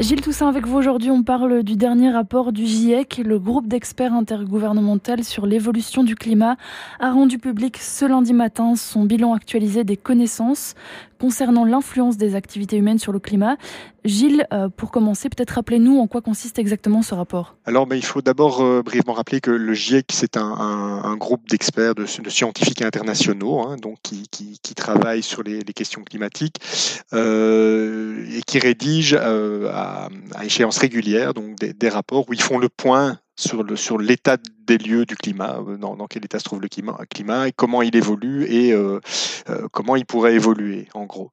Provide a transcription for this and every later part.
Gilles Toussaint, avec vous aujourd'hui, on parle du dernier rapport du GIEC. Le groupe d'experts intergouvernemental sur l'évolution du climat a rendu public ce lundi matin son bilan actualisé des connaissances concernant l'influence des activités humaines sur le climat. Gilles, euh, pour commencer, peut-être rappelez-nous en quoi consiste exactement ce rapport. Alors, mais il faut d'abord euh, brièvement rappeler que le GIEC, c'est un, groupe d'experts, de, scientifiques internationaux, hein, donc qui, travaillent sur les, questions climatiques euh, et qui rédigent à, échéance régulière des, rapports où ils font le point sur le sur l'état des lieux du climat, euh, dans, quel état se trouve le climat, climat et comment il évolue et euh, euh, comment il pourrait évoluer, en gros.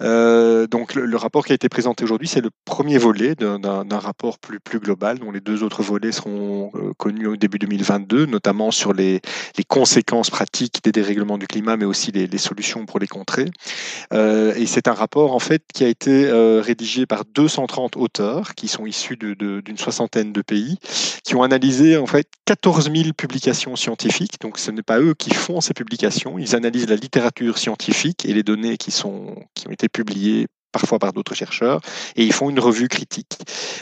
donc le, rapport qui a été présenté aujourd'hui, c'est le premier volet d'un rapport plus, plus global, dont les deux autres volets seront connus au début 2022, notamment sur les, les, conséquences pratiques des dérèglements du climat, mais aussi les, solutions pour les contrer. et c'est un rapport, en fait, qui a été rédigé par 230 auteurs, qui sont issus d'une de, d'une soixantaine de pays, qui ont analysé, en fait, 14 14 000 publications scientifiques, donc ce n'est pas eux qui font ces publications, ils analysent la littérature scientifique et les données qui, sont, qui ont été publiées parfois par d'autres chercheurs, et ils font une revue critique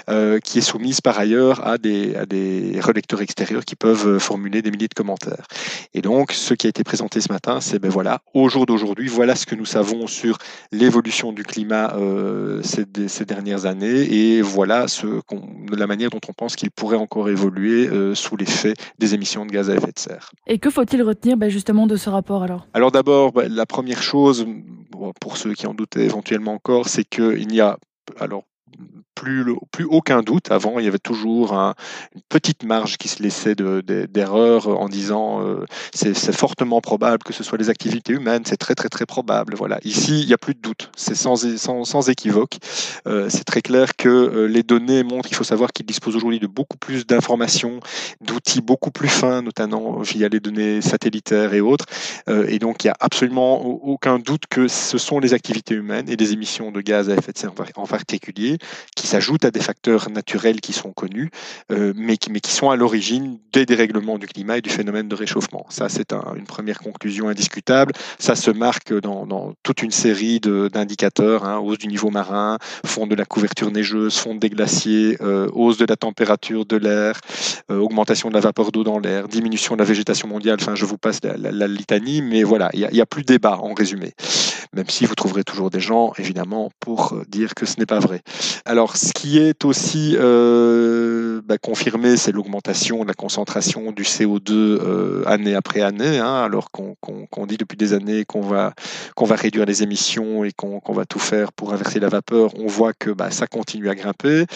euh, qui est soumise par ailleurs à des, à des relecteurs extérieurs qui peuvent formuler des milliers de commentaires. Et donc, ce qui a été présenté ce matin, c'est ben voilà, au jour d'aujourd'hui, voilà ce que nous savons sur l'évolution du climat euh, ces, ces, dernières années, et voilà ce la manière dont on pense qu'il pourrait encore évoluer euh, sous l'effet des émissions de gaz à effet de serre. Et que faut-il retenir ben justement de ce rapport alors? Alors d'abord, ben, la première chose, pour ceux qui en doutaient éventuellement encore, c'est qu'il n'y a alors plus, aucun doute. Avant, il y avait toujours une petite marge qui se laissait d'erreur en disant euh, c'est fortement probable que ce soit les activités humaines, c'est très très très probable. Voilà. Ici, il n'y a plus de doute, c'est sans, équivoque. Euh, c'est très clair que euh, les données montrent qu'il faut savoir qu'ils disposent aujourd'hui de beaucoup plus d'informations, d'outils beaucoup plus fins, notamment via les données satellitaires et autres. et donc, il n'y a absolument aucun doute que ce sont les activités humaines et les émissions de gaz à effet de serre en particulier qui s'ajoutent à des facteurs naturels qui sont connus, euh, mais, qui, sont à l'origine des dérèglements du climat et du phénomène de réchauffement. Ça, c'est une première conclusion indiscutable. Ça se marque dans, toute une série d'indicateurs, hein, hausse du niveau marin, fonte de la couverture neigeuse, fonte des glaciers, euh, hausse de la température de l'air, euh, augmentation de la vapeur d'eau dans l'air, diminution de la végétation mondiale. Enfin, je vous passe la, litanie, mais voilà, il n'y a, a, plus débat en résumé. Même si vous trouverez toujours des gens, évidemment, pour dire que ce n'est pas vrai. Alors, ce qui est aussi euh, bah, confirmé, c'est l'augmentation de la concentration du CO2 euh, année après année, hein, alors qu'on dit depuis des années qu'on va, qu'on va réduire les émissions et qu'on va tout faire pour inverser la vapeur. On voit que bah, ça continue à grimper,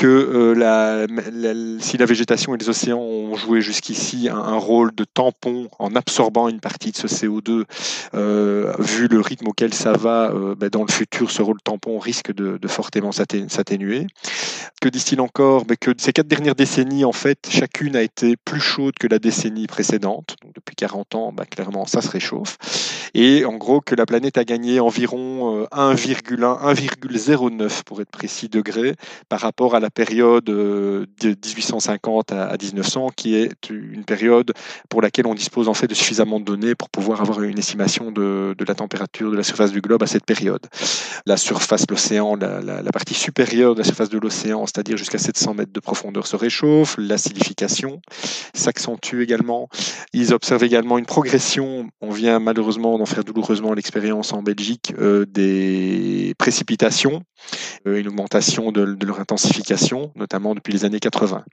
que euh, si la végétation et les océans ont joué jusqu'ici un, rôle de tampon en absorbant une partie de ce CO2, vu le rythme auquel ça va, bah, dans le futur, ce rôle tampon risque de, fortement s'atténuer que disent-ils encore? Mais Que ces quatre dernières décennies, en fait, chacune a été plus chaude que la décennie précédente. depuis 40 ans, bah, clairement, ça se réchauffe. Et en gros, que la planète a gagné environ 1,1, euh, 1,09 pour être précis degrés par rapport à la période euh, de 1850 à 1900, qui est une période pour laquelle on dispose en fait de suffisamment de données pour pouvoir avoir une estimation de, la température de la surface du globe à cette période. La surface, l'océan, la partie supérieure de la surface de l'océan, c'est-à-dire jusqu'à 700 mètres de profondeur, se réchauffe, l'acidification s'accentue également. Ils observent également une progression, on vient malheureusement d'en faire douloureusement l'expérience en Belgique, euh, des précipitations, euh, une augmentation de, leur intensification, notamment depuis les années 80.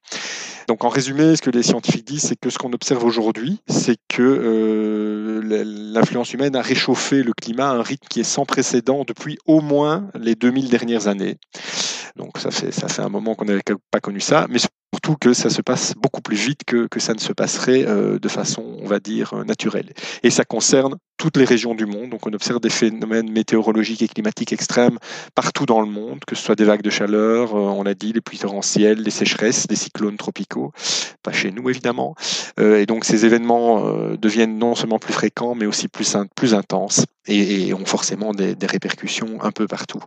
Donc en résumé, ce que les scientifiques disent, c'est que ce qu'on observe aujourd'hui, c'est que euh, l'influence humaine a réchauffé le climat à un rythme qui est sans précédent depuis au moins les 2000 dernières années. Donc ça fait, ça un moment qu'on n'avait pas connu ça, mais surtout que ça se passe beaucoup plus vite que, que ça ne se passerait euh, de façon, on va dire, euh, naturelle. Et ça concerne toutes les régions du monde. Donc on observe des phénomènes météorologiques et climatiques extrêmes partout dans le monde, que ce soit des vagues de chaleur, euh, on l'a dit, les pluies torrentielles, les sécheresses, des cyclones tropicaux, pas chez nous évidemment. et donc ces événements deviennent non seulement plus fréquents, mais aussi plus, intenses et, ont forcément des répercussions un peu partout.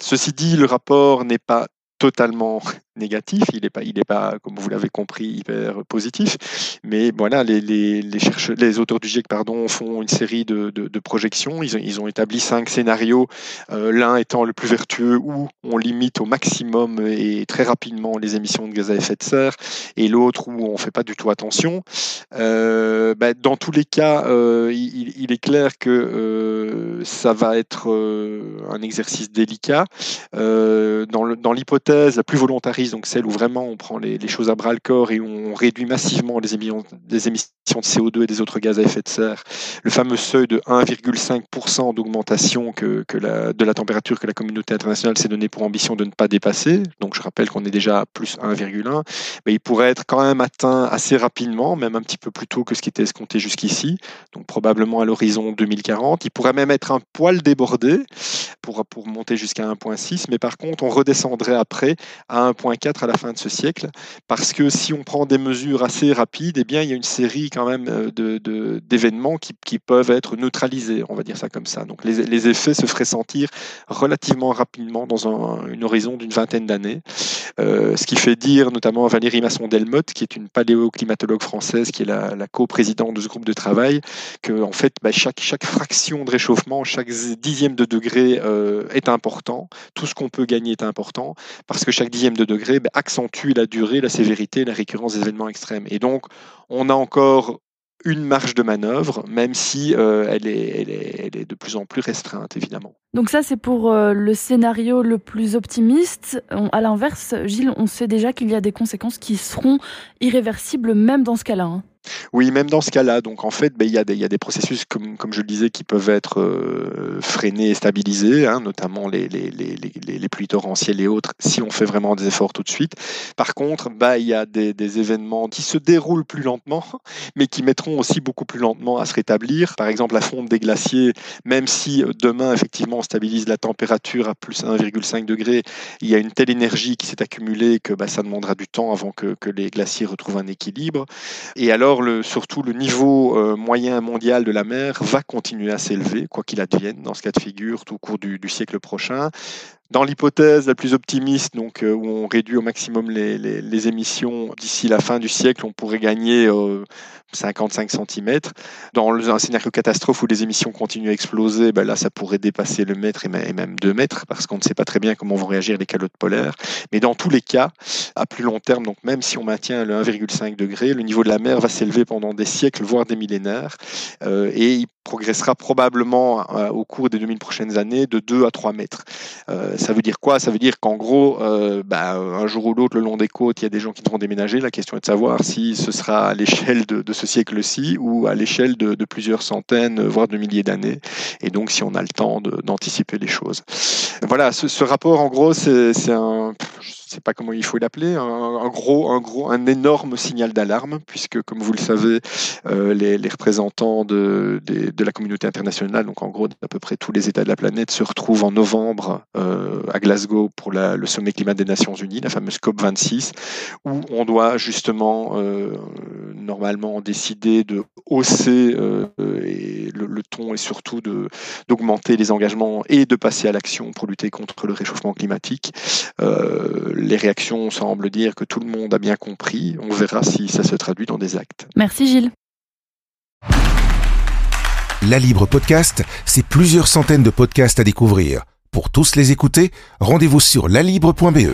Ceci dit, le rapport n'est pas totalement négatif, il n'est pas, il est pas, comme vous l'avez compris, hyper positif. Mais voilà, les, chercheurs, les auteurs du GIEC pardon, font une série de, projections. Ils ont, établi cinq scénarios, euh, l'un étant le plus vertueux où on limite au maximum et très rapidement les émissions de gaz à effet de serre, et l'autre où on ne fait pas du tout attention. Euh, bah, dans tous les cas, euh, il, est clair que ça va être un exercice délicat. dans l'hypothèse la plus volontariste, donc celle où vraiment on prend les, choses à bras le corps et on réduit massivement les émissions, des émissions de CO2 et des autres gaz à effet de serre, le fameux seuil de 1,5% d'augmentation que, que la, de la température que la communauté internationale s'est donné pour ambition de ne pas dépasser, donc je rappelle qu'on est déjà à plus 1,1, mais il pourrait être quand même atteint assez rapidement, même un petit peu plus tôt que ce qui était escompté jusqu'ici, donc probablement à l'horizon 2040. Il pourrait même être un poil débordé pour, pour monter jusqu'à 1,6, mais par contre on redescendrait après à 1,5 4 à la fin de ce siècle, parce que si on prend des mesures assez rapides, eh bien, il y a une série quand même euh, d'événements de, qui, qui, peuvent être neutralisés, on va dire ça comme ça. Donc les, les effets se feraient sentir relativement rapidement dans un, une horizon d'une vingtaine d'années, euh, ce qui fait dire notamment à Valérie Masson-Delmotte, qui est une paléoclimatologue française, qui est la, la co-présidente de ce groupe de travail, que en fait, bah, chaque, chaque fraction de réchauffement, chaque dixième de degré euh, est important, tout ce qu'on peut gagner est important, parce que chaque dixième de degré ben, accentue la durée, la sévérité, la récurrence des événements extrêmes. Et donc, on a encore une marge de manœuvre, même si euh, elle, est, de plus en plus restreinte, évidemment. Donc ça, c'est pour euh, le scénario le plus optimiste. On, à l'inverse, Gilles, on sait déjà qu'il y a des conséquences qui seront irréversibles même dans ce cas-là. Hein. Oui, même dans ce cas-là. Donc en fait, ben, il, y a des, processus, comme, je le disais, qui peuvent être euh, freinés et stabilisés, hein, notamment les, pluies torrentielles et autres, si on fait vraiment des efforts tout de suite. Par contre, ben, il y a des, des, événements qui se déroulent plus lentement, mais qui mettront aussi beaucoup plus lentement à se rétablir. Par exemple, la fonte des glaciers, même si euh, demain, effectivement, on stabilise la température à plus 1,5 degré, il y a une telle énergie qui s'est accumulée que ben, ça demandera du temps avant que, que les glaciers retrouvent un équilibre. Et alors, surtout le niveau euh, moyen mondial de la mer va continuer à s'élever, quoi qu'il advienne, dans ce cas de figure, tout au cours du siècle prochain. Dans l'hypothèse la plus optimiste, donc euh, où on réduit au maximum les, émissions d'ici la fin du siècle, on pourrait gagner euh, 55 cm. Dans un scénario catastrophe où les émissions continuent à exploser, ben là, ça pourrait dépasser le mètre et même 2 mètres, parce qu'on ne sait pas très bien comment vont réagir les calottes polaires. Mais dans tous les cas, à plus long terme, donc même si on maintient le 1,5 degré, le niveau de la mer va s'élever pendant des siècles, voire des millénaires, euh, progressera probablement euh, au cours des 2000 prochaines années de 2 à 3 mètres. Euh, ça veut dire quoi? Ça veut dire qu'en gros, euh, bah, un jour ou l'autre, le long des côtes, il y a des gens qui devront déménager. La question est de savoir si ce sera à l'échelle de, ce siècle-ci ou à l'échelle de, plusieurs centaines, voire de milliers d'années. Et donc, si on a le temps d'anticiper les choses. Voilà, ce rapport, en gros, c'est un sais pas comment il faut l'appeler, un, gros, un gros, un énorme signal d'alarme, puisque comme vous le savez, euh, les, représentants de, de, la communauté internationale, donc en gros d'à peu près tous les États de la planète, se retrouvent en novembre euh, à Glasgow pour le sommet climat des Nations Unies, la fameuse COP 26, où on doit justement euh, normalement décider de hausser le, ton et surtout d'augmenter les engagements et de passer à l'action pour lutter contre le réchauffement climatique. Les réactions semblent dire que tout le monde a bien compris. On verra si ça se traduit dans des actes. Merci Gilles. La Libre Podcast, c'est plusieurs centaines de podcasts à découvrir. Pour tous les écouter, rendez-vous sur lalibre.be.